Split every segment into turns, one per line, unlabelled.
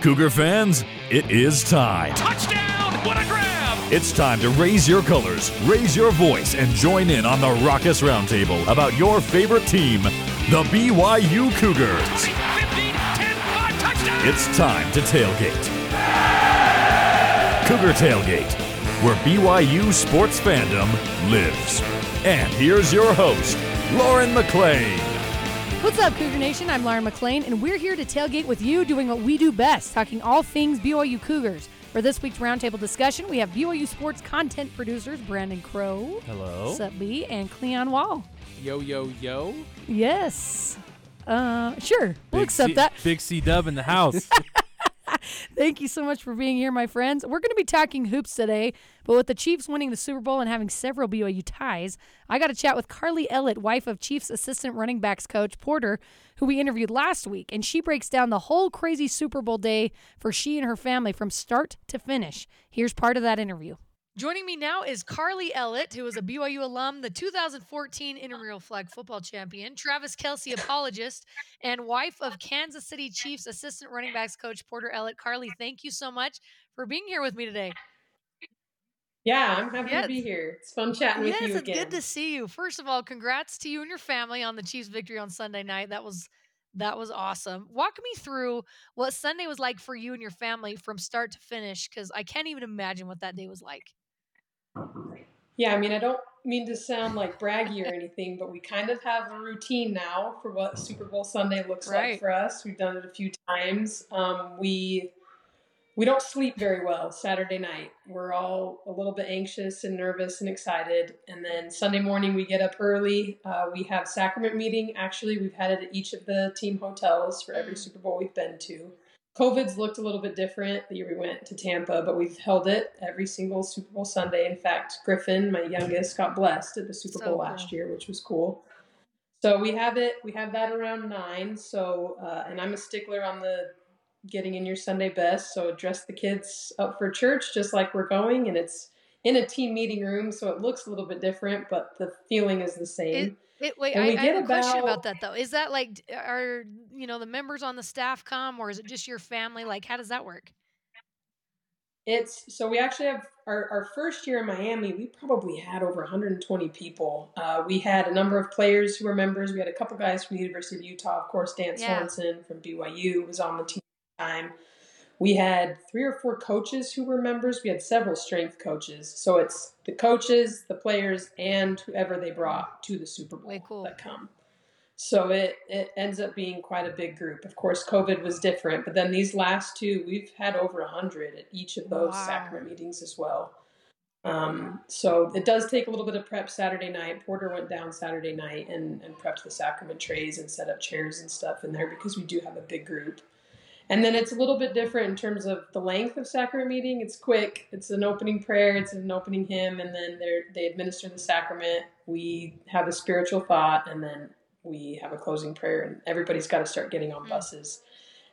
Cougar fans, it is time.
Touchdown! What a grab!
It's time to raise your colors, raise your voice, and join in on the Raucous Roundtable about your favorite team, the BYU Cougars.
15, 10, 5, touchdown!
It's time to tailgate. Cougar Tailgate, where BYU sports fandom lives. And here's your host, Lauren McClain.
What's up, Cougar Nation? I'm Lauren McClain, and we're here to tailgate with you, doing what we do best, talking all things BYU Cougars. For this week's roundtable discussion, we have BYU sports content producers Brandon Crow,
Hello.
Sup B, and Cleon Wall.
Yo, yo, yo.
Yes. Uh, sure. We'll accept
C,
that.
Big C Dub in the house.
Thank you so much for being here, my friends. We're going to be talking hoops today, but with the Chiefs winning the Super Bowl and having several BYU ties, I got to chat with Carlie Ellett, wife of Chiefs assistant running backs coach Porter, who we interviewed last week, and she breaks down the whole crazy Super Bowl day for she and her family from start to finish. Here's part of that interview. Joining me now is Carlie Ellett, who is a BYU alum, the 2014 intramural flag football champion, Travis Kelce apologist, and wife of Kansas City Chiefs assistant running backs coach Porter Ellett. Carlie, thank you so much for being here with me today.
Yeah, I'm happy
Yes.
to be here. It's fun chatting with you.
yes,
you
it's good to see you. First of all, congrats to you and your family on the Chiefs' victory on Sunday night. That was that was awesome. Walk me through what Sunday was like for you and your family from start to finish, because I can't even imagine what that day was like.
Yeah, I mean, I don't mean to sound like braggy or anything, but we kind of have a routine now for what Super Bowl Sunday looks
Right.
like for us. We've done it a few times. Um, we we don't sleep very well Saturday night. We're all a little bit anxious and nervous and excited. And then Sunday morning we get up early. Uh, we have sacrament meeting. Actually, we've had it at each of the team hotels for every
Mm.
Super Bowl we've been to. COVID's looked a little bit different the year we went to Tampa, but we've held it every single Super Bowl Sunday. In fact, Griffin, my youngest, got blessed at the Super
So
Bowl
cool.
last year, which was cool. So we have it. We have that around nine. So, uh, and I'm a stickler on the getting in your Sunday best. So dress the kids up for church just like we're going, and it's in a team meeting room, so it looks a little bit different, but the feeling is the same.
It, wait,
And
I,
we
I have a question about
about-
that though. Is that like, are you know the members on the staff come, or is it just your family? Like, how does that work?
It's so we actually have our, our first year in Miami. We probably had over 120 people. Uh, we had a number of players who were members. We had a couple guys from the University of Utah, of course. Dan
Yeah.
Sorensen from BYU was on the team at the time. We had three or four coaches who were members. We had several strength coaches. So it's the coaches, the players, and whoever they brought to the Super Bowl
cool.
that come. So it, it ends up being quite a big group. Of course, COVID was different, but then these last two, we've had over 100 at each of those
Wow.
sacrament meetings as well. Um, so it does take a little bit of prep Saturday night. Porter went down Saturday night and, and prepped the sacrament trays and set up chairs and stuff in there because we do have a big group. And then it's a little bit different in terms of the length of sacrament meeting. It's quick. It's an opening prayer. It's an opening hymn, and then they they administer the sacrament. We have a spiritual thought, and then we have a closing prayer. And everybody's got to start getting on
Mm.
buses.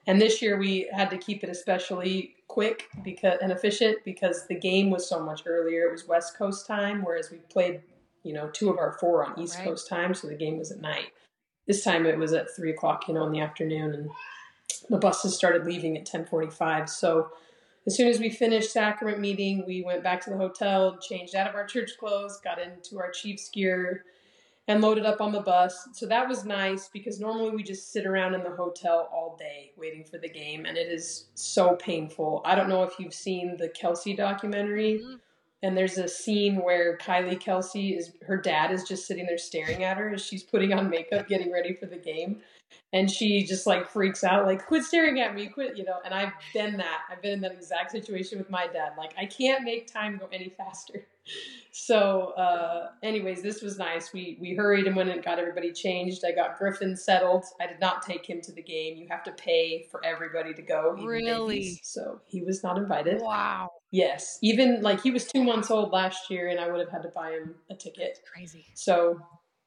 And this year we had to keep it especially quick because and efficient because the game was so much earlier. It was West Coast time, whereas we played, you know, two of our four on East
Right.
Coast time, so the game was at night. This time it was at three o'clock, you know, in the afternoon, and the buses started leaving at 10:45. So as soon as we finished sacrament meeting, we went back to the hotel, changed out of our church clothes, got into our Chiefs gear, and loaded up on the bus. So that was nice because normally we just sit around in the hotel all day waiting for the game, and it is so painful. I don't know if you've seen the Kelce documentary.
Mhm.
And there's a scene where Kylie Kelce is her dad is just sitting there staring at her as she's putting on makeup, getting ready for the game. And she just like freaks out, like, quit staring at me, quit, you know. And I've been that. I've been in that exact situation with my dad. Like, I can't make time go any faster. So, uh, anyways, this was nice. We we hurried and went and got everybody changed. I got Griffin settled. I did not take him to the game. You have to pay for everybody to go.
Really?
babies. So he was not invited.
Wow,
Yes, even like he was two months old last year, and I would have had to buy him a ticket.
crazy.
So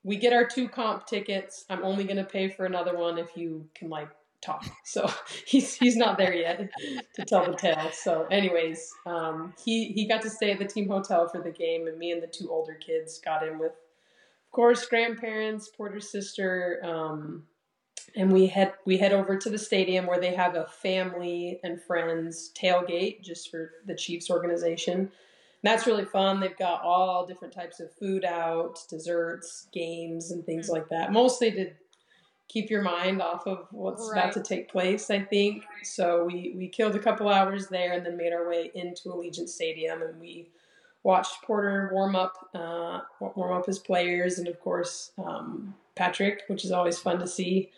we get our two comp tickets. I'm only going to pay for another one if you can like talk. So he's he's not there yet to tell the tale. So, anyways, um, he he got to stay at the team hotel for the game, and me and the two older kids got in with, of course, grandparents, Porter's sister, um, and we head we head over to the stadium where they have a family and friends tailgate just for the Chiefs organization. That's really fun. They've got all different types of food out, desserts, games, and things like that. Mostly to keep your mind off of what's
Right.
about to take place, I think. So we we killed a couple hours there and then made our way into Allegiant Stadium and we watched Porter warm up uh, warm up his players and of course um, Patrick, which is always fun to see.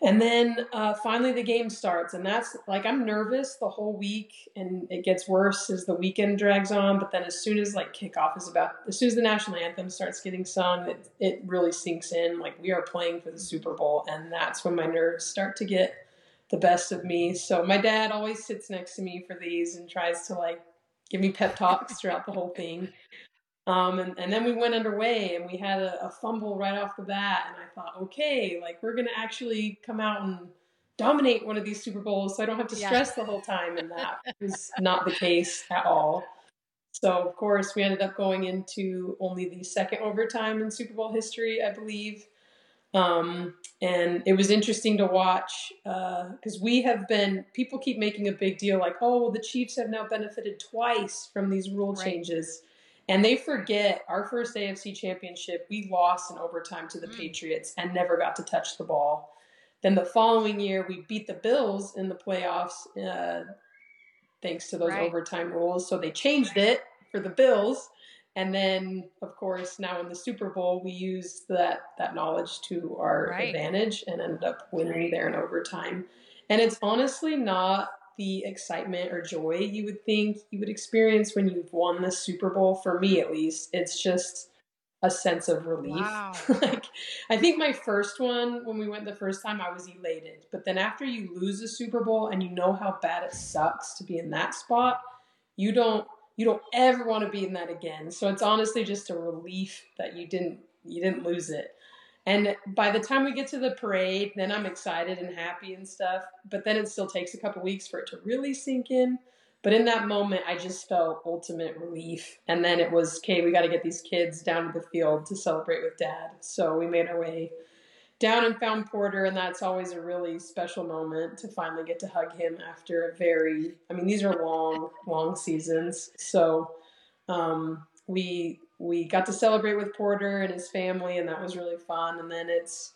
And then uh, finally the game starts, and that's like I'm nervous the whole week, and it gets worse as the weekend drags on. But then as soon as like kickoff is about, as soon as the national anthem starts getting sung, it, it really sinks in. Like we are playing for the Super Bowl, and that's when my nerves start to get the best of me. So my dad always sits next to me for these and tries to like give me pep talks throughout the whole thing. Um, and, and then we went underway and we had a, a fumble right off the bat. And I thought, okay, like we're going to actually come out and dominate one of these Super Bowls so I don't have to
Yeah.
stress the whole time. And that was not the case at all. So, of course, we ended up going into only the second overtime in Super Bowl history, I believe. Um, and it was interesting to watch because we have been, people keep making a big deal like, oh, well, the Chiefs have now benefited twice from these rule
Right.
changes. And they forget our first AFC championship, we lost in overtime to the
Mm.
Patriots and never got to touch the ball. Then the following year, we beat the Bills in the playoffs uh, thanks to those
Right.
overtime rules. So they changed it for the Bills. And then, of course, now in the Super Bowl, we used that, that knowledge to our
Right.
advantage and ended up winning there in overtime. And it's honestly not the excitement or joy you would think you would experience when you've won the Super Bowl. For me, at least, it's just a sense of relief.
Wow.
like, I think my first one, when we went the first time, I was elated. But then after you lose a Super Bowl and you know how bad it sucks to be in that spot, you don't you don't ever want to be in that again. So it's honestly just a relief that you didn't you didn't lose it. And by the time we get to the parade, then I'm excited and happy and stuff. But then it still takes a couple weeks for it to really sink in. But in that moment, I just felt ultimate relief. And then it was, okay, we got to get these kids down to the field to celebrate with dad. So we made our way down and found Porter, and that's always a really special moment to finally get to hug him after a very, I mean, these are long, long seasons. So um, we we got to celebrate with Porter and his family, and that was really fun. And then it's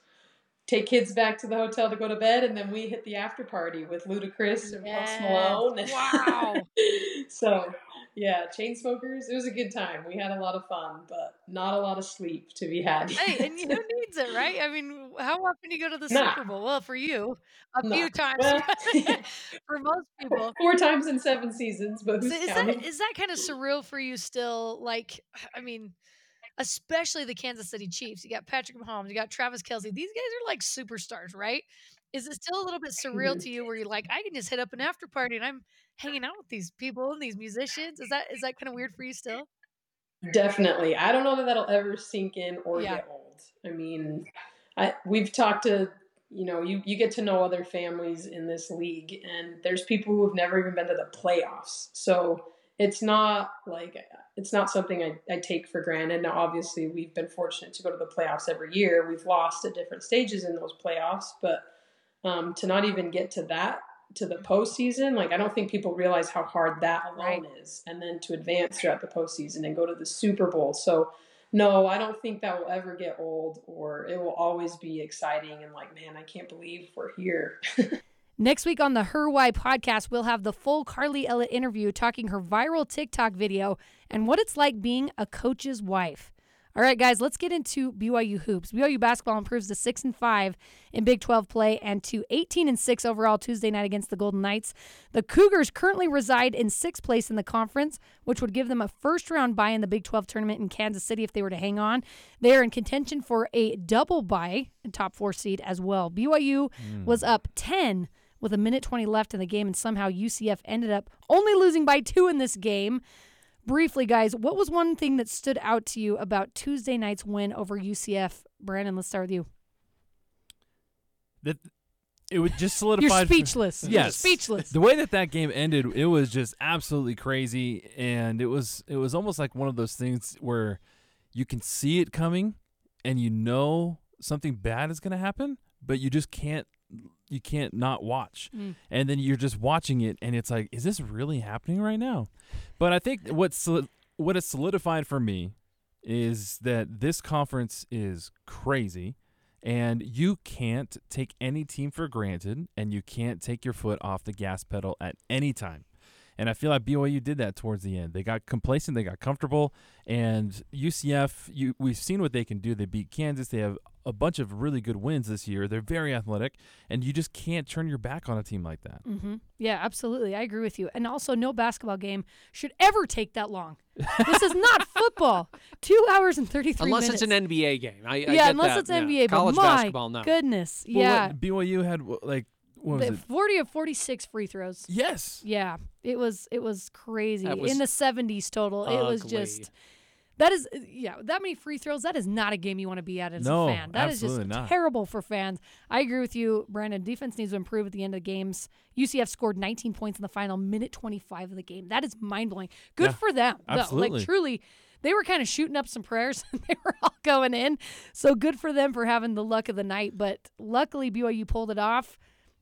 take kids back to the hotel to go to bed, and then we hit the after party with Ludacris and Post Malone. And-
Wow.
so yeah, Chainsmokers. It was a good time. We had a lot of fun, but not a lot of sleep to be had.
hey, and who needs it, right? I mean, how often do you go to the
Nah.
Super Bowl? Well, for you, a
Nah.
few times.
Well,
for most people.
Four times in seven seasons, but
So is
counting?
that is that kind of surreal for you still? Like, I mean, especially the Kansas City Chiefs. You got Patrick Mahomes, you got Travis Kelce. These guys are like superstars, right? Is it still a little bit surreal to you where you're like, I can just hit up an after party and I'm hanging out with these people and these musicians? Is that is that kind of weird for you still?
Definitely. I don't know that that'll ever sink in or
Yeah.
get old. I mean, I we've talked to you know you you get to know other families in this league, and there's people who have never even been to the playoffs. So it's not like it's not something I, I take for granted. Now, obviously, we've been fortunate to go to the playoffs every year. We've lost at different stages in those playoffs, but um, to not even get to that to the postseason, like I don't think people realize how hard that alone is, and then to advance throughout the postseason and go to the Super Bowl. So, no, I don't think that will ever get old, or it will always be exciting and like, man, I can't believe we're here.
Next week on the Her Why podcast, we'll have the full Carlie Ellett interview talking her viral TikTok video and what it's like being a coach's wife. All right, guys, let's get into BYU hoops. BYU basketball improves to six and five in Big 12 play and to 18 and six overall Tuesday night against the Golden Knights. The Cougars currently reside in sixth place in the conference, which would give them a first round bye in the Big 12 tournament in Kansas City if they were to hang on. They are in contention for a double bye, top four seed as well. BYU hmm. was up 10 with a minute 20 left in the game, and somehow UCF ended up only losing by two in this game. Briefly, guys, what was one thing that stood out to you about Tuesday night's win over UCF? Brandon, let's start with you.
That it would just
You're
solidified.
speechless. You're
Yes,
speechless.
The way that that game ended, it was just absolutely crazy, and it was it was almost like one of those things where you can see it coming, and you know something bad is going to happen, but you just can't you can't not watch.
Mm.
And then you're just watching it and it's like is this really happening right now? But I think what's what is solidified for me is that this conference is crazy and you can't take any team for granted and you can't take your foot off the gas pedal at any time. And I feel like BYU did that towards the end. They got complacent, they got comfortable, and UCF, you we've seen what they can do. They beat Kansas. They have a bunch of really good wins this year. They're very athletic, and you just can't turn your back on a team like that.
Mm-hmm. Yeah, absolutely. I agree with you. And also, no basketball game should ever take that long. this is not football. Two hours and 33
Unless
minutes.
it's an NBA game. I, I
yeah,
get
unless
that,
it's
yeah.
NBA.
College
but my
basketball, no.
goodness.
Well,
yeah.
what, BYU had like what was
The
it?
40 of 46 free throws.
Yes.
Yeah, it was it was crazy
was
in the 70s total. It was just that is yeah that many free throws. That is not a game you want to be at as
No,
a fan. That is just
not.
terrible for fans. I agree with you, Brandon. Defense needs to improve at the end of the games. UCF scored 19 points in the final minute 25 of the game. That is mind blowing. Good
Yeah,
for them. though.
absolutely.
Like truly. They were kind of shooting up some prayers and they were all going in. So good for them for having the luck of the night. But luckily, BYU pulled it off.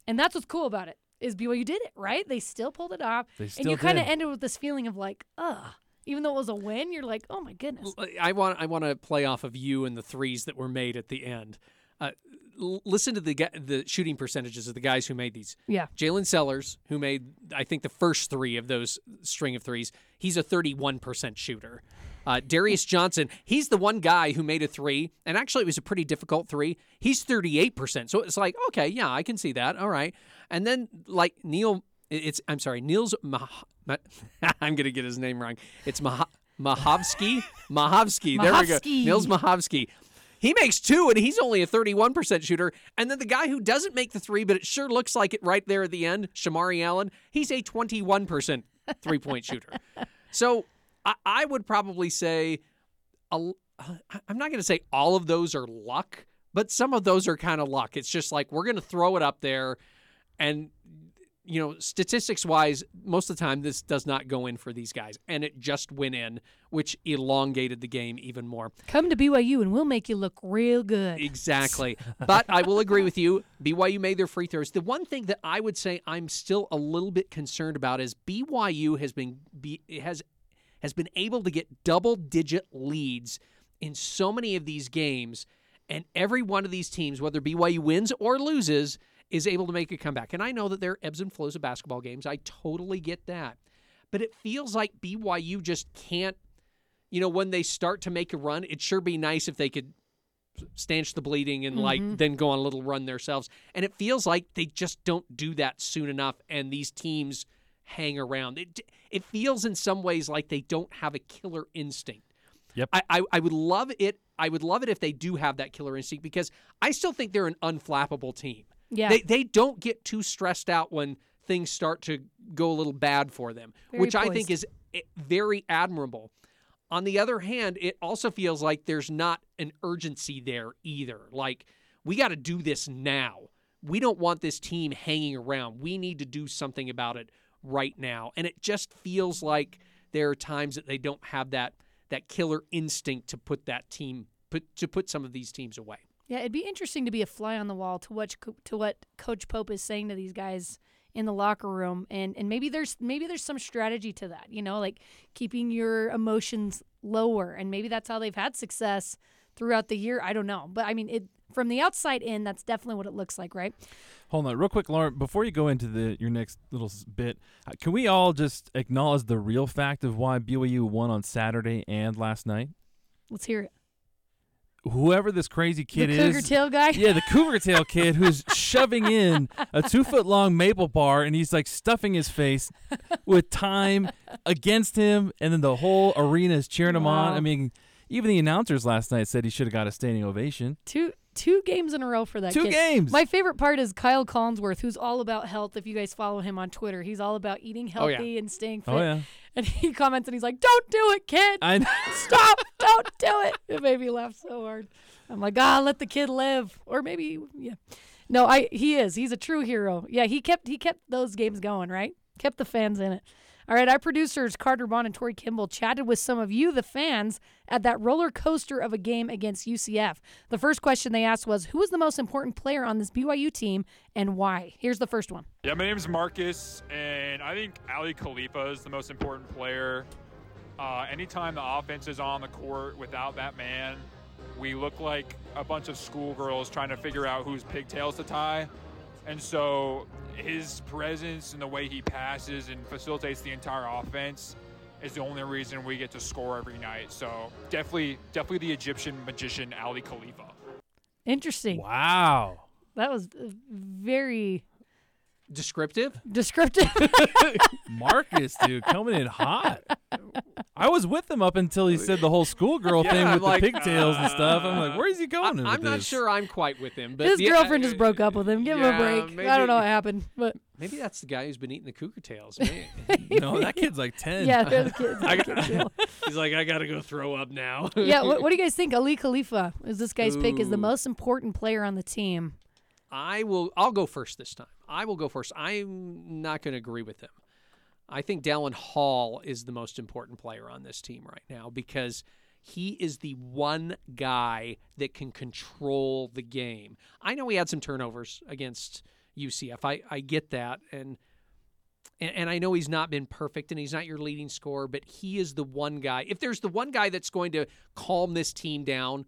And that's what's cool about it is BYU did it, right? They still pulled it off.
They
and you kind of ended with this feeling of like, ugh. Even though it was a win, you're like, oh my goodness.
I want I want to play off of you and the threes that were made at the end. Uh, l- listen to the the shooting percentages of the guys who made these.
Yeah.
Jaylin Sellers, who made I think the first three of those string of threes, he's a 31% shooter. Uh, Darius Johnson, he's the one guy who made a three, and actually it was a pretty difficult three. He's 38%. So it's like, okay, yeah, I can see that. All right. And then like Neil, it's I'm sorry, Niels Mah- Ma- I'm gonna get his name wrong. It's Mah- Mahovsky. Mahovsky. There we go. Niels Mahovsky. He makes two, and he's only a 31% shooter. And then the guy who doesn't make the three, but it sure looks like it right there at the end, Shemarri Allen, he's a 21% three point shooter. So I, I would probably say, I'm not going to say all of those are luck, but some of those are kind of luck. It's just like we're going to throw it up there, and you know, statistics wise, most of the time this does not go in for these guys, and it just went in, which elongated the game even more.
Come to BYU and we'll make you look real good.
Exactly. but I will agree with you. BYU made their free throws. The one thing that I would say I'm still a little bit concerned about is BYU has been has has been able to get double digit leads in so many of these games and every one of these teams whether BYU wins or loses is able to make a comeback. And I know that there are ebbs and flows of basketball games. I totally get that. But it feels like BYU just can't you know when they start to make a run, it'd sure be nice if they could stanch the bleeding and like mm-hmm. then go on a little run themselves. And it feels like they just don't do that soon enough and these teams hang around. It it feels in some ways like they don't have a killer instinct.
Yep.
I, I, I would love it I would love it if they do have that killer instinct because I still think they're an unflappable team.
Yeah.
They they don't get too stressed out when things start to go a little bad for them,
Very
which I think is eh, very admirable. On the other hand, it also feels like there's not an urgency there either. Like, we got to do this now. We don't want this team hanging around. We need to do something about it right now. And it just feels like there are times that they don't have that that killer instinct to put that team put to put some of these teams away.
Yeah, it'd be interesting to be a fly on the wall to what to what Coach Pope is saying to these guys in the locker room, and and maybe there's maybe there's some strategy to that. You know, like keeping your emotions lower, and maybe that's how they've had success throughout the year. I don't know, but I mean, it from the outside in, that's definitely what it looks like, right?
Hold on, real quick, Lauren. Before you go into the your next little bit, uh, can we all just acknowledge the real fact of why BYU won on Saturday and last night?
Let's hear it.
Whoever this crazy kid is.
the Cougar
is,
Tail guy.
yeah, the Cougar Tail kid who's shoving in a two foot long maple bar and he's like stuffing his face with time against him, and then the whole arena is cheering him on. I mean, even the announcers last night said he should have got a standing ovation.
Two two games in a row for that
Two
kid.
games.
My favorite part is Kyle Collinsworth, who's all about health. If you guys follow him on Twitter, he's all about eating
Oh, yeah.
healthy and staying oh, fit.
Oh yeah,
And he comments and he's like, "Don't do it, kid.
I.
Stop! Don't do it." It made me laugh so hard. I'm like, "Ah, let the kid live." Or maybe, yeah. No, I he is. He's a true hero. Yeah, he kept he kept those games going, right? Kept the fans in it. All right, our producers Carter Bond and Tori Kimball chatted with some of you, the fans, at that roller coaster of a game against UCF. The first question they asked was, "Who was the most important player on this BYU team and why?" Here's the first one.
Yeah, my name is Marcus, and I think Aly Khalifa is the most important player. Uh, anytime the offense is on the court without that man, we look like a bunch of schoolgirls trying to figure out whose pigtails to tie. And so his presence and the way he passes and facilitates the entire offense is the only reason we get to score every night. So definitely, definitely the Egyptian magician Aly Khalifa.
Interesting.
Wow.
That was uh, very
Descriptive.
descriptive.
Marcus, dude, coming in hot. I was with him up until he said the whole schoolgirl
Yeah,
thing
I'm
with
like,
the pigtails and stuff. I'm like, where is he going with
I'm not
this?
sure I'm quite with him, but
His
the-
girlfriend
uh,
just broke up with him. Give him a break. I don't know what happened, but
Maybe that's the guy who's been eating the cougar tails. Maybe.
No, that kid's like 10.
yeah, they're the kids.
I
They're kids.
He's like, I gotta go throw up now.
yeah, what, what do you guys think? Aly Khalifa is this guy's pick is the most important player on the team.
I will. I'll go first this time. I will go first. I'm not going to agree with him. I think Dallin Hall is the most important player on this team right now because he is the one guy that can control the game. I know he had some turnovers against UCF. I, I get that, and, and and I know he's not been perfect, and he's not your leading scorer, but he is the one guy. If there's the one guy that's going to calm this team down,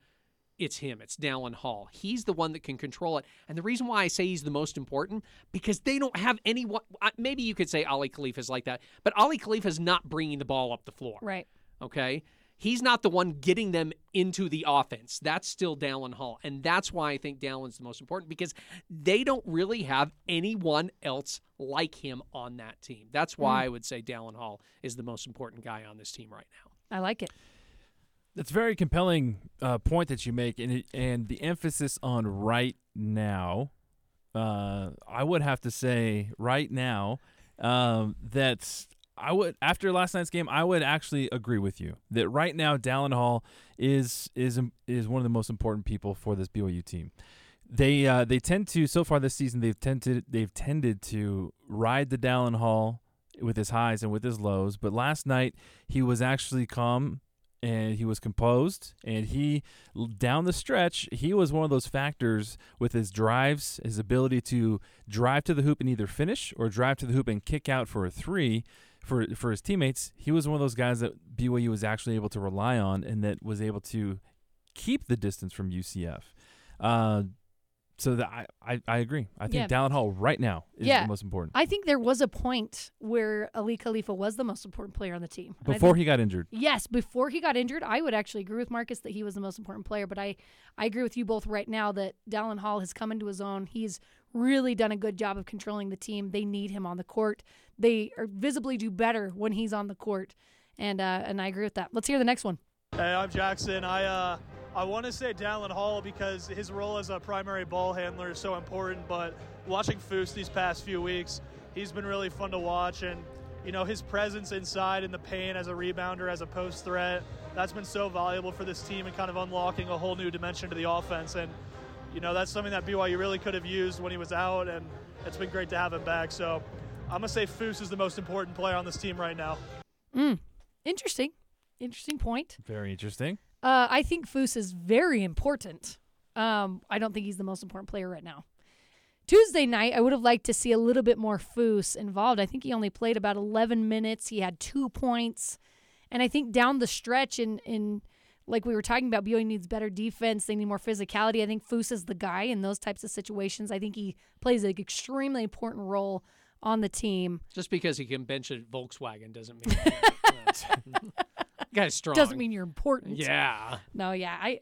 it's him. It's Dallin Hall. He's the one that can control it. And the reason why I say he's the most important because they don't have anyone. Maybe you could say Aly Khalifa is like that, but Aly Khalifa is not bringing the ball up the floor.
Right.
Okay. He's not the one getting them into the offense. That's still Dallin Hall. And that's why I think Dallin's the most important because they don't really have anyone else like him on that team. That's why hmm. I would say Dallin Hall is the most important guy on this team right now.
I like it.
That's a very compelling uh, point that you make, and and the emphasis on right now. Uh, I would have to say right now um, that I would after last night's game, I would actually agree with you that right now Dallin Hall is is is one of the most important people for this BYU team. They uh, they tend to so far this season they've tended they've tended to ride the Dallin Hall with his highs and with his lows, but last night he was actually calm and he was composed and he down the stretch he was one of those factors with his drives his ability to drive to the hoop and either finish or drive to the hoop and kick out for a three for for his teammates. He was one of those guys that BYU was actually able to rely on and that was able to keep the distance from UCF uh, so that I, I, I agree I think
Yeah.
Dallin Hall right now is
Yeah.
the most important
I think there was a point where Aly Khalifa was the most important player on the team. And I
before
think-
he got injured
Yes, before he got injured, I would actually agree with Marcus that he was the most important player. But I, I agree with you both right now that Dallin Hall has come into his own. He's really done a good job of controlling the team. They need him on the court. They are visibly do better when he's on the court, and uh, and I agree with that. Let's hear the next one.
Hey, I'm Jackson. I uh, I want to say Dallin Hall because his role as a primary ball handler is so important. But watching Fouss these past few weeks, he's been really fun to watch, and you know his presence inside in the paint as a rebounder, as a post threat, that's been so valuable for this team and kind of unlocking a whole new dimension to the offense. And you know that's something that BYU really could have used when he was out, and it's been great to have him back. So I'm gonna say Fouss is the most important player on this team right now. Mm.
Interesting, interesting point.
very interesting
Uh, I think Fouss is very important. Um, I don't think he's the most important player right now. Tuesday night, I would have liked to see a little bit more Fouss involved. I think he only played about 11 minutes. He had two points. And I think down the stretch, in, in like we were talking about, BYU needs better defense. They need more physicality. I think Fouss is the guy in those types of situations. I think he plays an extremely important role on the team.
Just because he can bench a Volkswagen doesn't mean guy's strong.
Doesn't mean you're important.
Yeah.
No, yeah. I,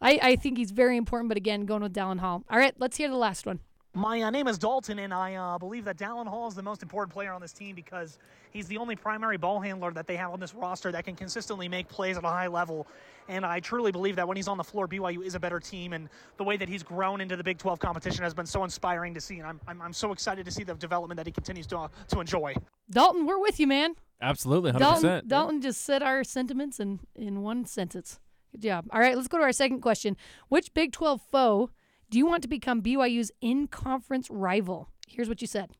I, I think he's very important, but again, going with Dallin Hall. All right, let's hear the last one.
My uh, name is Dalton, and I uh, believe that Dallin Hall is the most important player on this team because he's the only primary ball handler that they have on this roster that can consistently make plays at a high level. And I truly believe that when he's on the floor, BYU is a better team. And the way that he's grown into the Big 12 competition has been so inspiring to see. And I'm, I'm, I'm so excited to see the development that he continues to, uh, to enjoy.
Dalton, we're with you, man.
absolutely 100%
Dalton, Dalton just said our sentiments in, in one sentence. Good job. All right, let's go to our second question. Which Big 12 foe do you want to become BYU's in conference rival? Here's what you said.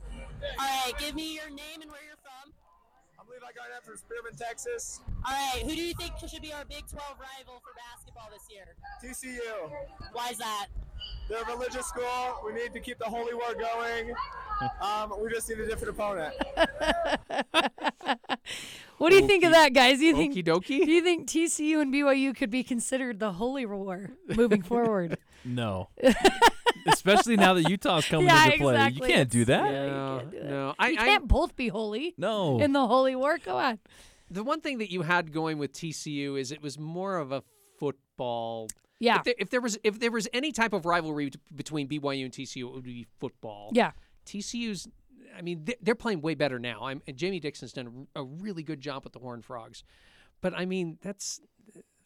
All right, give me your name and where you're from. I believe I got that from Spearman, Texas.
All right, who do you think should be our Big 12 rival for basketball this year?
TCU.
Why is that?
They're a religious school. We need to keep the holy war going. Um, we just need a different opponent.
What do you think of that, guys? Do you think
Okie dokie.
Do you think TCU and BYU could be considered the holy war moving forward?
No. Especially now that Utah's coming
Yeah,
into play.
exactly.
You can't do
It's-
that.
No, no. I,
you
I,
can't both be holy
No.
in the holy war. Go on.
the one thing that you had going with TCU is it was more of a football.
Yeah.
If there, if there was if there was any type of rivalry t- between BYU and TCU, it would be football.
Yeah.
TCU's. I mean, they- they're playing way better now. I'm, and Jamie Dixon's done a, a really good job with the Horned Frogs, but I mean, that's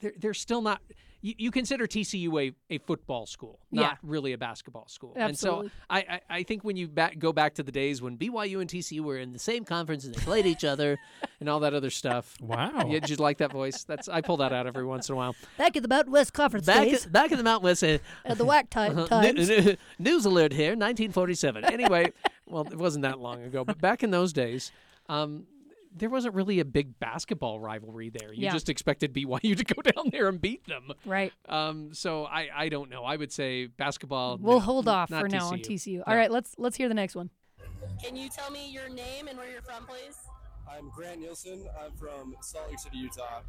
they're they're still not. You, you consider TCU a, a football school, not
Yeah.
really a basketball school.
Absolutely.
And so I, I, I think when you back, go back to the days when BYU and TCU were in the same conference and they played each other and all that other stuff.
Wow.
Yeah, did you like that voice? That's I pull that out every once in a while.
Back in the Mountain West Conference
Back
days,
at, back in the Mount West. Uh,
at the WAC ti-
uh,
times.
n- n- news alert here, 1947. Anyway, well, it wasn't that long ago, but back in those days, um, there wasn't really a big basketball rivalry there. You
Yeah.
just expected BYU to go down there and beat them.
Right.
Um, so I, I don't know. I would say basketball.
We'll
no,
hold off
not
for now on
TCU.
TCU.
No.
All right, let's let's hear the next one.
Can you tell me your name and where you're from, please?
I'm Grant Nielsen. I'm from Salt Lake City, Utah.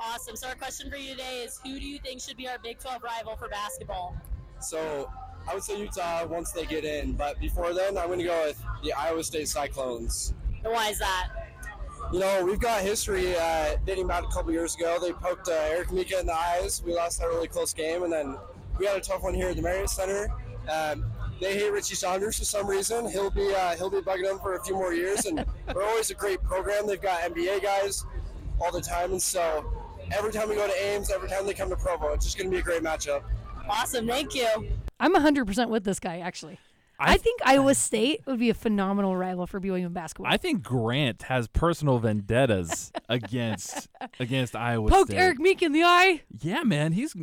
Awesome. So our question for you today is who do you think should be our Big 12 rival for basketball?
So I would say Utah once they get in, but before then, I'm going to go with the Iowa State Cyclones.
And why is that?
You know, we've got history uh, dating back a couple years ago. They poked uh, Eric Mika in the eyes. We lost that really close game, and then we had a tough one here at the Marriott Center. Um, they hate Richie Saunders for some reason. He'll be uh, he'll be bugging them for a few more years, and they're always a great program. They've got NBA guys all the time, and so every time we go to Ames, every time they come to Provo, it's just going to be a great matchup.
Awesome. Thank you.
I'm 100% with this guy, actually. I, think Iowa State would be a phenomenal rival for BYU in basketball.
I think Grant has personal vendettas against against Iowa State.
Poked
State.
Eric Meek in the eye.
Yeah, man, he's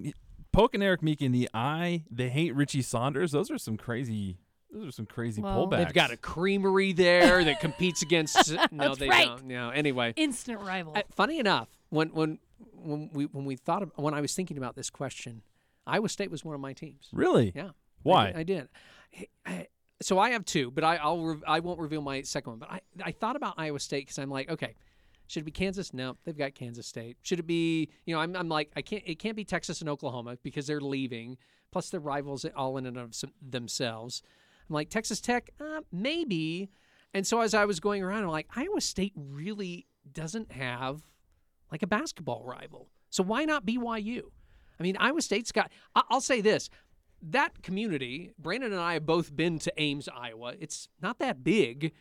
poking Eric Meek in the eye. They hate Richie Saunders. Those are some crazy. Those are some crazy
Well-
pullbacks.
They've got a creamery there that competes against. No,
That's
they
right.
don't. No. Anyway,
Instant rival.
Uh, funny enough, when when when we when we thought of, when I was thinking about this question, Iowa State was one of my teams.
Really?
Yeah.
Why?
I did. I did. So I have two, but I, I'll re- I won't reveal my second one. But I I thought about Iowa State because I'm like, okay, should it be Kansas? No, they've got Kansas State. Should it be? You know, I'm I'm like, I can't. It can't be Texas and Oklahoma because they're leaving. Plus, they're rivals all in and of some- themselves. I'm like Texas Tech, uh, maybe. And so as I was going around, I'm like, Iowa State really doesn't have like a basketball rival. So why not BYU? I mean, Iowa State's got. I'll say this: that community. Brandon and I have both been to Ames, Iowa. It's not that big,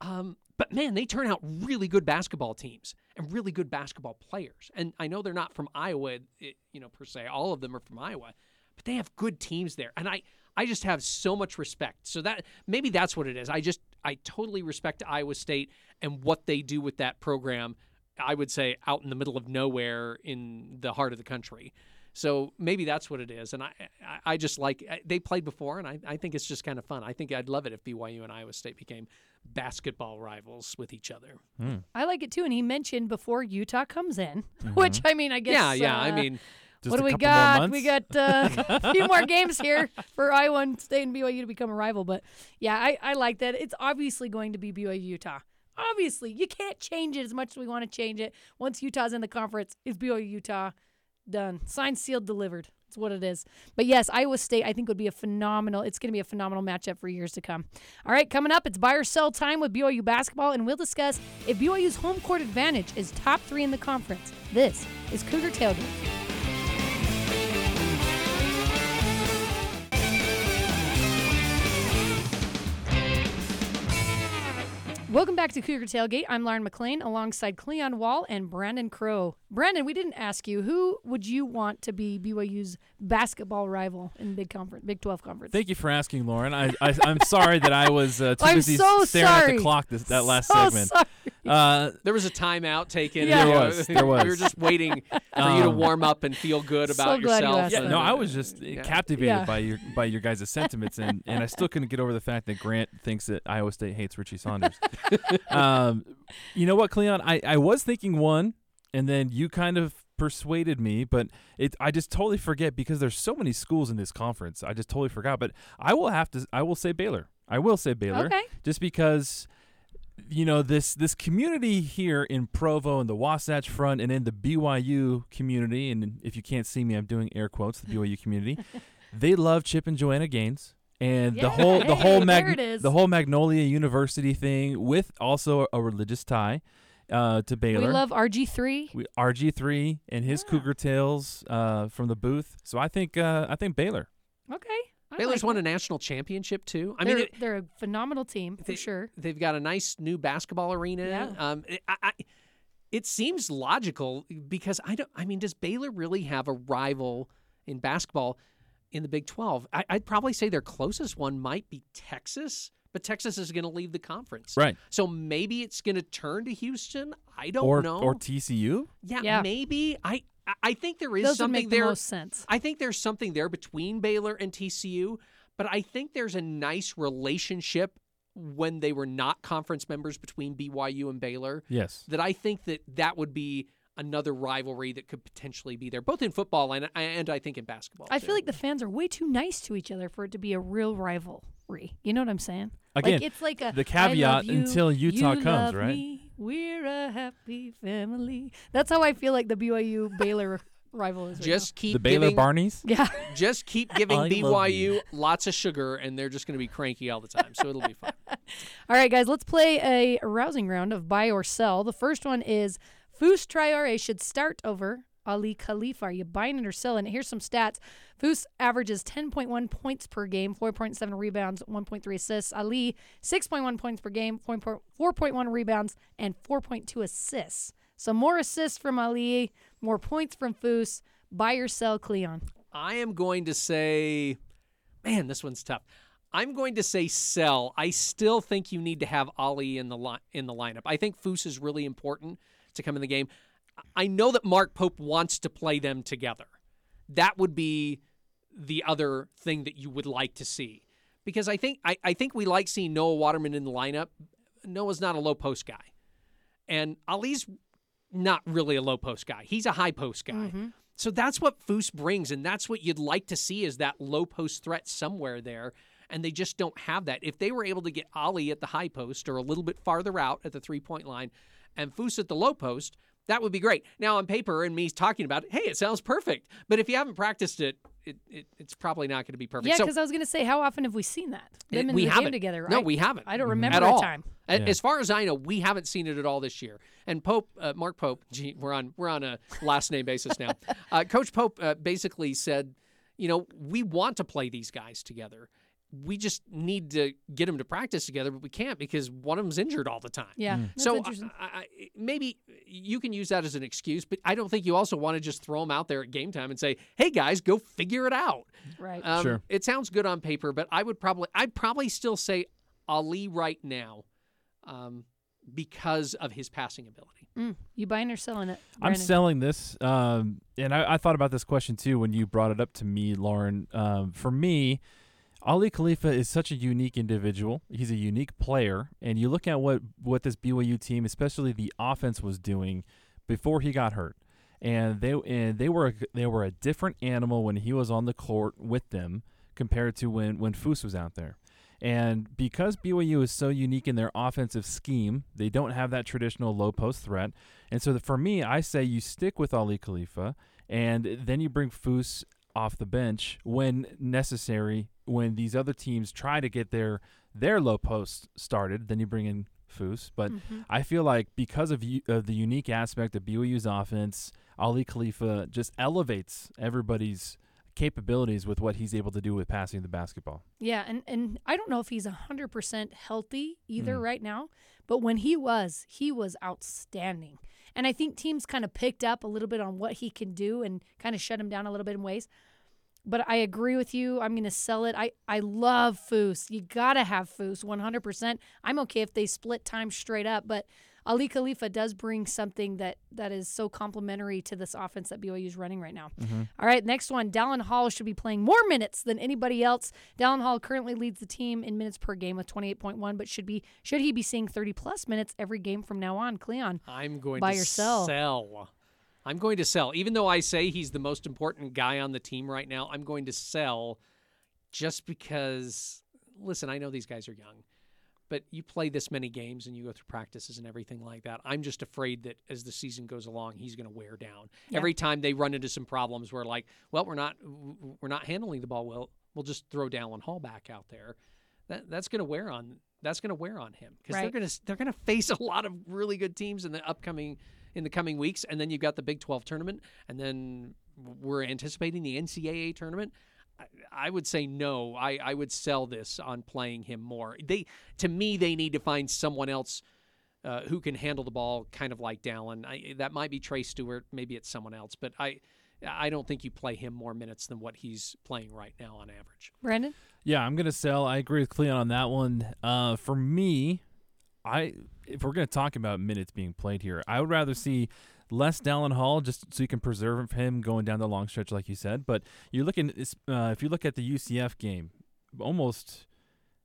um, but man, they turn out really good basketball teams and really good basketball players. And I know they're not from Iowa, it, you know, per se. All of them are from Iowa, but they have good teams there. And I, I just have so much respect. So that maybe that's what it is. I just, I totally respect Iowa State and what they do with that program. I would say out in the middle of nowhere in the heart of the country. So maybe that's what it is. And I, I, I just like they played before, and I, I think it's just kind of fun. I think I'd love it if BYU and Iowa State became basketball rivals with each other.
I like it too. And he mentioned before Utah comes in, which I mean, I guess.
yeah, yeah. I
uh,
mean,
Just
what
a
do we got? We got uh, a few more games here for Iowa State and BYU to become a rival. But yeah, I, I like that. It's obviously going to be BYU Utah. Obviously, you can't change it as much as we want to change it. Once Utah's in the conference, it's BYU Utah. Done. Signed, sealed, delivered. That's what it is. But yes, Iowa State, I think, would be a phenomenal. It's going to be a phenomenal matchup for years to come. All right, coming up, it's buy or sell time with BYU basketball, and we'll discuss if BYU's home court advantage is top three in the conference. This is Cougar Tailgate. Welcome back to Cougar Tailgate. I'm Lauren McClain alongside Cleon Wall and Brandon Crow. Brandon, we didn't ask you who would you want to be BYU's basketball rival in Big Conference, Big 12 Conference?
Thank you for asking, Lauren. I, I I'm sorry that I was uh, too
I'm
busy
so
staring at the clock this, that last
So
segment.
sorry.
Uh,
There was a timeout taken.
Yeah.
There was, there was.
We were just waiting for you to
Um,
warm up and feel good about
glad you
yourself.
asked
yeah,
and-
no, I was just
Yeah.
captivated
Yeah.
by your by your guys' sentiments, and, and I still couldn't get over the fact that Grant thinks that Iowa State hates Richie Saunders. um, you know what, Cleon? I, I was thinking one, and then you kind of persuaded me, but it I just totally forget because there's so many schools in this conference. I just totally forgot. But I will have to. I will say Baylor. I will say Baylor.
Okay.
Just because. You know this this community here in Provo and the Wasatch Front and in the BYU community, and if you can't see me, I'm doing air quotes. The BYU community, they love Chip and Joanna Gaines, and the
Yeah,
whole the
hey,
whole
there
mag- the whole Magnolia University thing with also a religious tie uh, to Baylor.
We love RG3.
We- RG3 and his Cougar Tails uh, from the booth. So I think uh, I think Baylor.
Okay. I
Baylor's
like
won
it.
a national championship too. I
they're,
mean, it,
they're a phenomenal team for
they-
sure.
They've got a nice new basketball arena.
Yeah.
Um, it, I, I, it seems logical because I don't. I mean, does Baylor really have a rival in basketball in the Big Twelve? I, I'd probably say their closest one might be Texas, but Texas is going to leave the conference.
Right.
So maybe it's going to turn to Houston. I don't
or
know.
or TCU.
yeah,
Yeah.
maybe. I I- I think there is
Those
something
make the
there.
most sense.
I think there's something there between Baylor and TCU, but I think there's a nice relationship when they were not conference members between BYU and Baylor
Yes.
that I think that that would be another rivalry that could potentially be there, both in football and and I think in basketball.
I
too.
feel like the fans are way too nice to each other for it to be a real rivalry. You know what I'm saying?
Again,
like it's like a
the caveat
you,
until Utah
you
comes,
love
right?
me, we're a happy family. That's how I feel like the BYU Baylor rival is. right
just keep
the Baylor
giving,
Barneys.
yeah.
just keep giving BYU lots of sugar, and they're just going to be cranky all the time. So it'll be fun.
All right, guys, let's play a rousing round of buy or sell. The first one is Fouss Traore should start over Aly Khalifa. Are you buying it or selling it? Here's some stats. Fouss averages 10.1 points per game, 4.7 rebounds, 1.3 assists. Aly, 6.1 points per game, 4.1 rebounds, and 4.2 assists. So more assists from Aly, more points from Fouss. Buy or sell, Cleon.
I am going to say, man, this one's tough. I'm going to say sell. I still think you need to have Aly in the li- in the lineup. I think Fouss is really important to come in the game. I know that Mark Pope wants to play them together. That would be the other thing that you would like to see. Because I think I, I think we like seeing Noah Waterman in the lineup. Noah's not a low post guy. And Aly's not really a low post guy. He's a high post guy. Mm-hmm. So that's what Fouss brings, and that's what you'd like to see is that low post threat somewhere there. And they just don't have that. If they were able to get Aly at the high post or a little bit farther out at the three point line and Fouss at the low post, that would be great. Now on paper and me talking about it, hey, it sounds perfect. But if you haven't practiced it, it, it it's probably not going to be perfect.
Yeah,
So-
because I was going to say, how often have we seen that? Them in
we
the
haven't.
game together.
No,
I-
we haven't.
I don't remember
at
a
all.
time.
Yeah.
As far as I know, we haven't seen it at all this year. And Pope, uh, Mark Pope, gee, we're on we're on a last name basis now. Uh, Coach Pope uh, basically said, you know, we want to play these guys together. We just need to get them to practice together, but we can't because one of them's injured all the time.
Yeah, that's
So. I, I, maybe you can use that as an excuse, but I don't think you also want to just throw them out there at game time and say, "Hey guys, go figure it out."
right.
Um,
Sure.
It sounds good on paper, but I would probably I'd probably still say Aly right now, um, because of his passing ability.
Mm, you buying or selling it?
I'm selling this, um, and I, I thought about this question too when you brought it up to me, Lauren. Um, for me, Aly Khalifa is such a unique individual. He's a unique player, and you look at what what this BYU team, especially the offense, was doing before he got hurt, and they and they were a, they were a different animal when he was on the court with them compared to when when Fouss was out there. And because BYU is so unique in their offensive scheme, they don't have that traditional low post threat. And so the, for me, I say you stick with Aly Khalifa, and then you bring Fouss off the bench when necessary. When these other teams try to get their their low post started, then you bring in Fouss. But
Mhm.
I feel like because of, u- of the unique aspect of BYU's offense, Aly Khalifa just elevates everybody's capabilities with what he's able to do with passing the basketball.
Yeah, and and I don't know if he's hundred percent healthy either
Mm.
right now, but when he was, he was outstanding. And I think teams kind of picked up a little bit on what he can do and kind of shut him down a little bit in ways. But I agree with you. I'm going to sell it. I, I love Fouss. You got to have Fouss 100%. I'm okay if they split time straight up, but Aly Khalifa does bring something that that is so complementary to this offense that BYU is running right now. Mm-hmm. All right, next one. Dallin Hall should be playing more minutes than anybody else. Dallin Hall currently leads the team in minutes per game with 28.1, but should be should he be seeing 30 plus minutes every game from now on? Cleon.
I'm going
Buy
to
or sell.
sell. I'm going to sell. Even though I say he's the most important guy on the team right now, I'm going to sell just because, listen, I know these guys are young, but you play this many games and you go through practices and everything like that. I'm just afraid that as the season goes along, he's going to wear down.
Yeah.
Every time they run into some problems where, like, well, we're not we're not handling the ball well, we'll just throw Dallin Hall back out there. That that's going to wear on that's going to wear on him because they're going to they're going to face a lot of really good teams in the upcoming in the coming weeks, and then you've got the Big 12 tournament, and then we're anticipating the NCAA tournament. I, I would say no. I, I would sell this on playing him more. They to me they need to find someone else uh, who can handle the ball, kind of like Dallin. I, that might be Trey Stewart. Maybe it's someone else, but I I don't think you play him more minutes than what he's playing right now on average.
Brandon?
Yeah, I'm gonna sell. I agree with Cleon on that one. Uh, for me, I if we're gonna talk about minutes being played here, I would rather see less Dallin Hall just so you can preserve him going down the long stretch, like you said. But you're looking uh, if you look at the UCF game, almost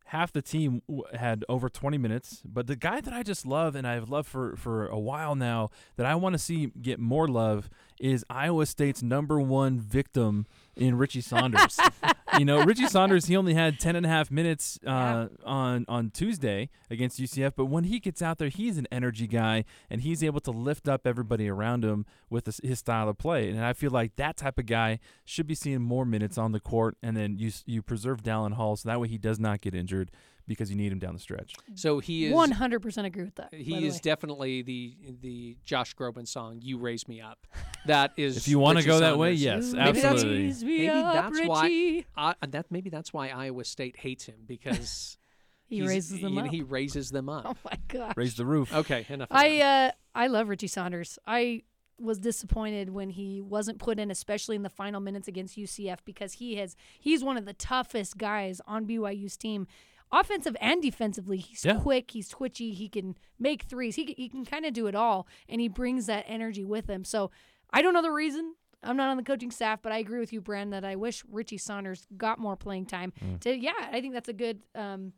half the team had over 20 minutes. But the guy that I just love and I've loved for for a while now that I want to see get more love is Iowa State's number one victim in Richie Saunders. you know, Richie Saunders, he only had 10 and a half minutes uh, on, on Tuesday against UCF, but when he gets out there, he's an energy guy, and he's able to lift up everybody around him with his, his style of play. And I feel like that type of guy should be seeing more minutes on the court, and then you, you preserve Dallin Hall so that way he does not get injured because you need him down the stretch.
So he is
100% agree with that.
He is
way.
definitely the the Josh Groban song "You Raise Me Up." That is.
If you wanna go that way,
Saunders.
yes,
Maybe that's-
absolutely.
Raise me
Maybe
up,
that's why. I, that maybe that's why Iowa State hates him because
He raises them
you know,
up.
He raises them up.
Oh my god!
Raise the roof.
Okay, enough.
I uh I love Richie Saunders. I was disappointed when he wasn't put in, especially in the final minutes against UCF, because he has he's one of the toughest guys on BYU's team, offensive and defensively. He's
Yeah.
quick, he's twitchy, he can make threes, he can, he can kind of do it all, and he brings that energy with him. So I don't know the reason. I'm not on the coaching staff, but I agree with you, Brand, that I wish Richie Saunders got more playing time. To yeah, I think that's a good um,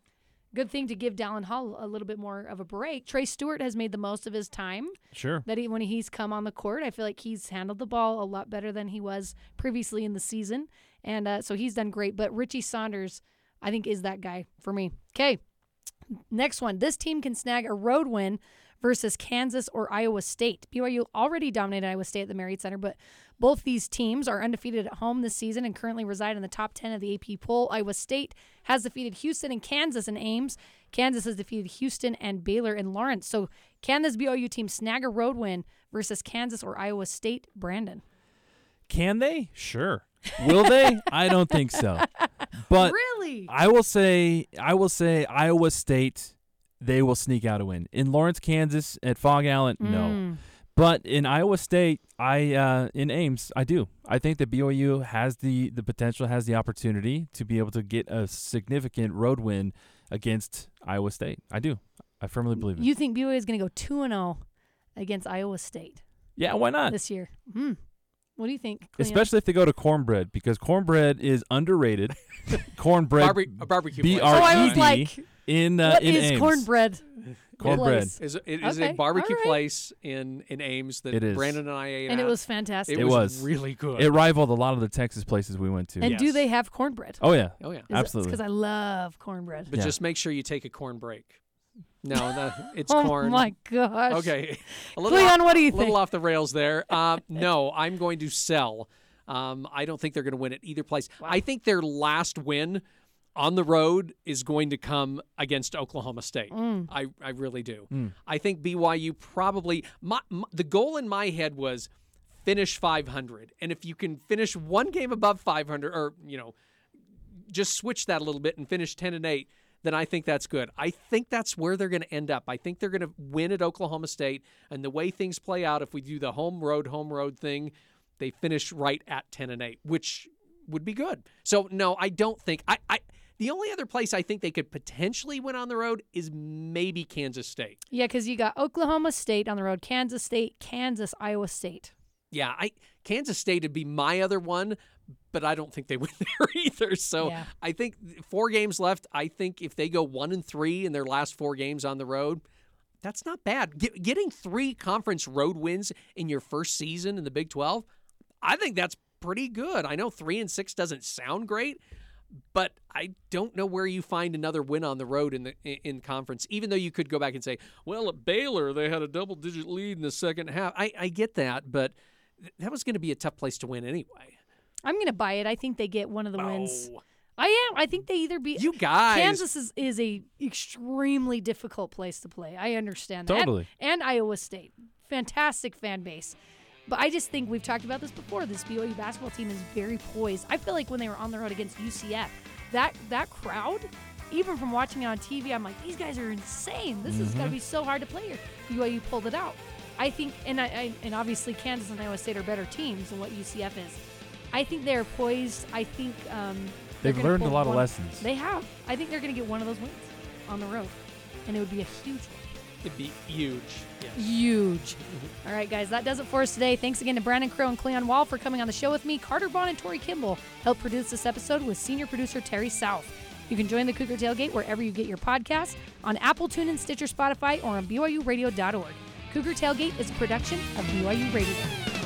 good thing to give Dallin Hall a little bit more of a break. Trey Stewart has made the most of his time
Sure.
that he when he's come on the court. I feel like he's handled the ball a lot better than he was previously in the season, and uh, so he's done great. But Richie Saunders, I think, is that guy for me. Okay, next one. This team can snag a road win versus Kansas or Iowa State. BYU already dominated Iowa State at the Marriott Center, but both these teams are undefeated at home this season and currently reside in the top 10 of the AP poll. Iowa State has defeated Houston and Kansas in Ames. Kansas has defeated Houston and Baylor in Lawrence. So, can this BYU team snag a road win versus Kansas or Iowa State? Brandon.
Can they? Sure. Will they? I don't think so. But
really?
I will say, I will say, Iowa State, they will sneak out a win. In Lawrence, Kansas, at Phog Allen, no.
Mm.
But in Iowa State, I uh, in Ames, I do. I think that BYU has the the potential, has the opportunity to be able to get a significant road win against Iowa State. I do. I firmly believe it.
You think BYU is going to go 2 and 0 against Iowa State
yeah, why not?
this year? Hmm. What do you think? Cleon?
Especially if they go to cornbread because cornbread is underrated. cornbread,
Barbe- a barbecue
B
place.
R
Oh, I was
E D
like,
in uh,
what
in
is
Ames.
cornbread?
Cornbread.
place?
Is it is
Okay,
a barbecue
all right.
place in in Ames that
It is.
Brandon and I ate
And it was fantastic.
It,
It
was,
was.
really good.
It rivaled a lot of the Texas places we went to.
and do they have cornbread?
Oh yeah,
oh yeah,
absolutely.
Because I love cornbread.
but
Yeah.
just make sure you take a corn break. No, no it's
oh
corn.
Oh my gosh.
Okay, a little
Cleon,
off,
what do you think?
a little off the rails there. Uh, no, I'm going to sell. Um, I don't think they're going to win at either place. I think their last win on the road is going to come against Oklahoma State.
Mm.
I, I really do. I think BYU probably my, my the goal in my head was finish 500, and if you can finish one game above 500, or you know, just switch that a little bit and finish 10 and 8 then I think that's good. I think that's where they're going to end up. I think they're going to win at Oklahoma State and the way things play out if we do the home road home road thing, they finish right at 10 and 8, which would be good. So no, I don't think I I The only other place I think they could potentially win on the road is maybe Kansas State.
Yeah, because you got Oklahoma State on the road, Kansas State, Kansas, Iowa State.
Yeah, I Kansas State would be my other one, but I don't think they win there either. So
Yeah.
I think four games left. I think if they go one and three in their last four games on the road, that's not bad. Get, getting three conference road wins in your first season in the Big Twelve, I think that's pretty good. I know three and six doesn't sound great, but I don't know where you find another win on the road in the in in conference. Even though you could go back and say, well, at Baylor they had a double digit lead in the second half. I, I get that, but that was going to be a tough place to win anyway.
I'm going to buy it. I think they get one of the wins. I am. I think they either beat
You guys.
Kansas is, is a extremely difficult place to play. I understand that. And-
Totally.
And, Iowa State, fantastic fan base. But I just think we've talked about this before. This BYU basketball team is very poised. I feel like when they were on the road against UCF, that that crowd, even from watching it on TV, I'm like, these guys are insane. This is going to mm-hmm. be so hard to play here. BYU pulled it out. I think, and I, I and obviously Kansas and Iowa State are better teams than what UCF is. I think they're poised. I think um, they're
They've learned a
pull
lot of lessons.
They have. I think they're going to get one of those wins on the road, and it would be a huge one.
It'd be huge. Yes.
Huge. All right, guys, that does it for us today. Thanks again to Brandon Crow and Cleon Wall for coming on the show with me. Carter Vaughn and Tori Kimball helped produce this episode with senior producer Terry South. You can join the Cougar Tailgate wherever you get your podcasts on Apple, TuneIn, Stitcher, Spotify, or on BYURadio.org. Cougar Tailgate is a production of BYU Radio.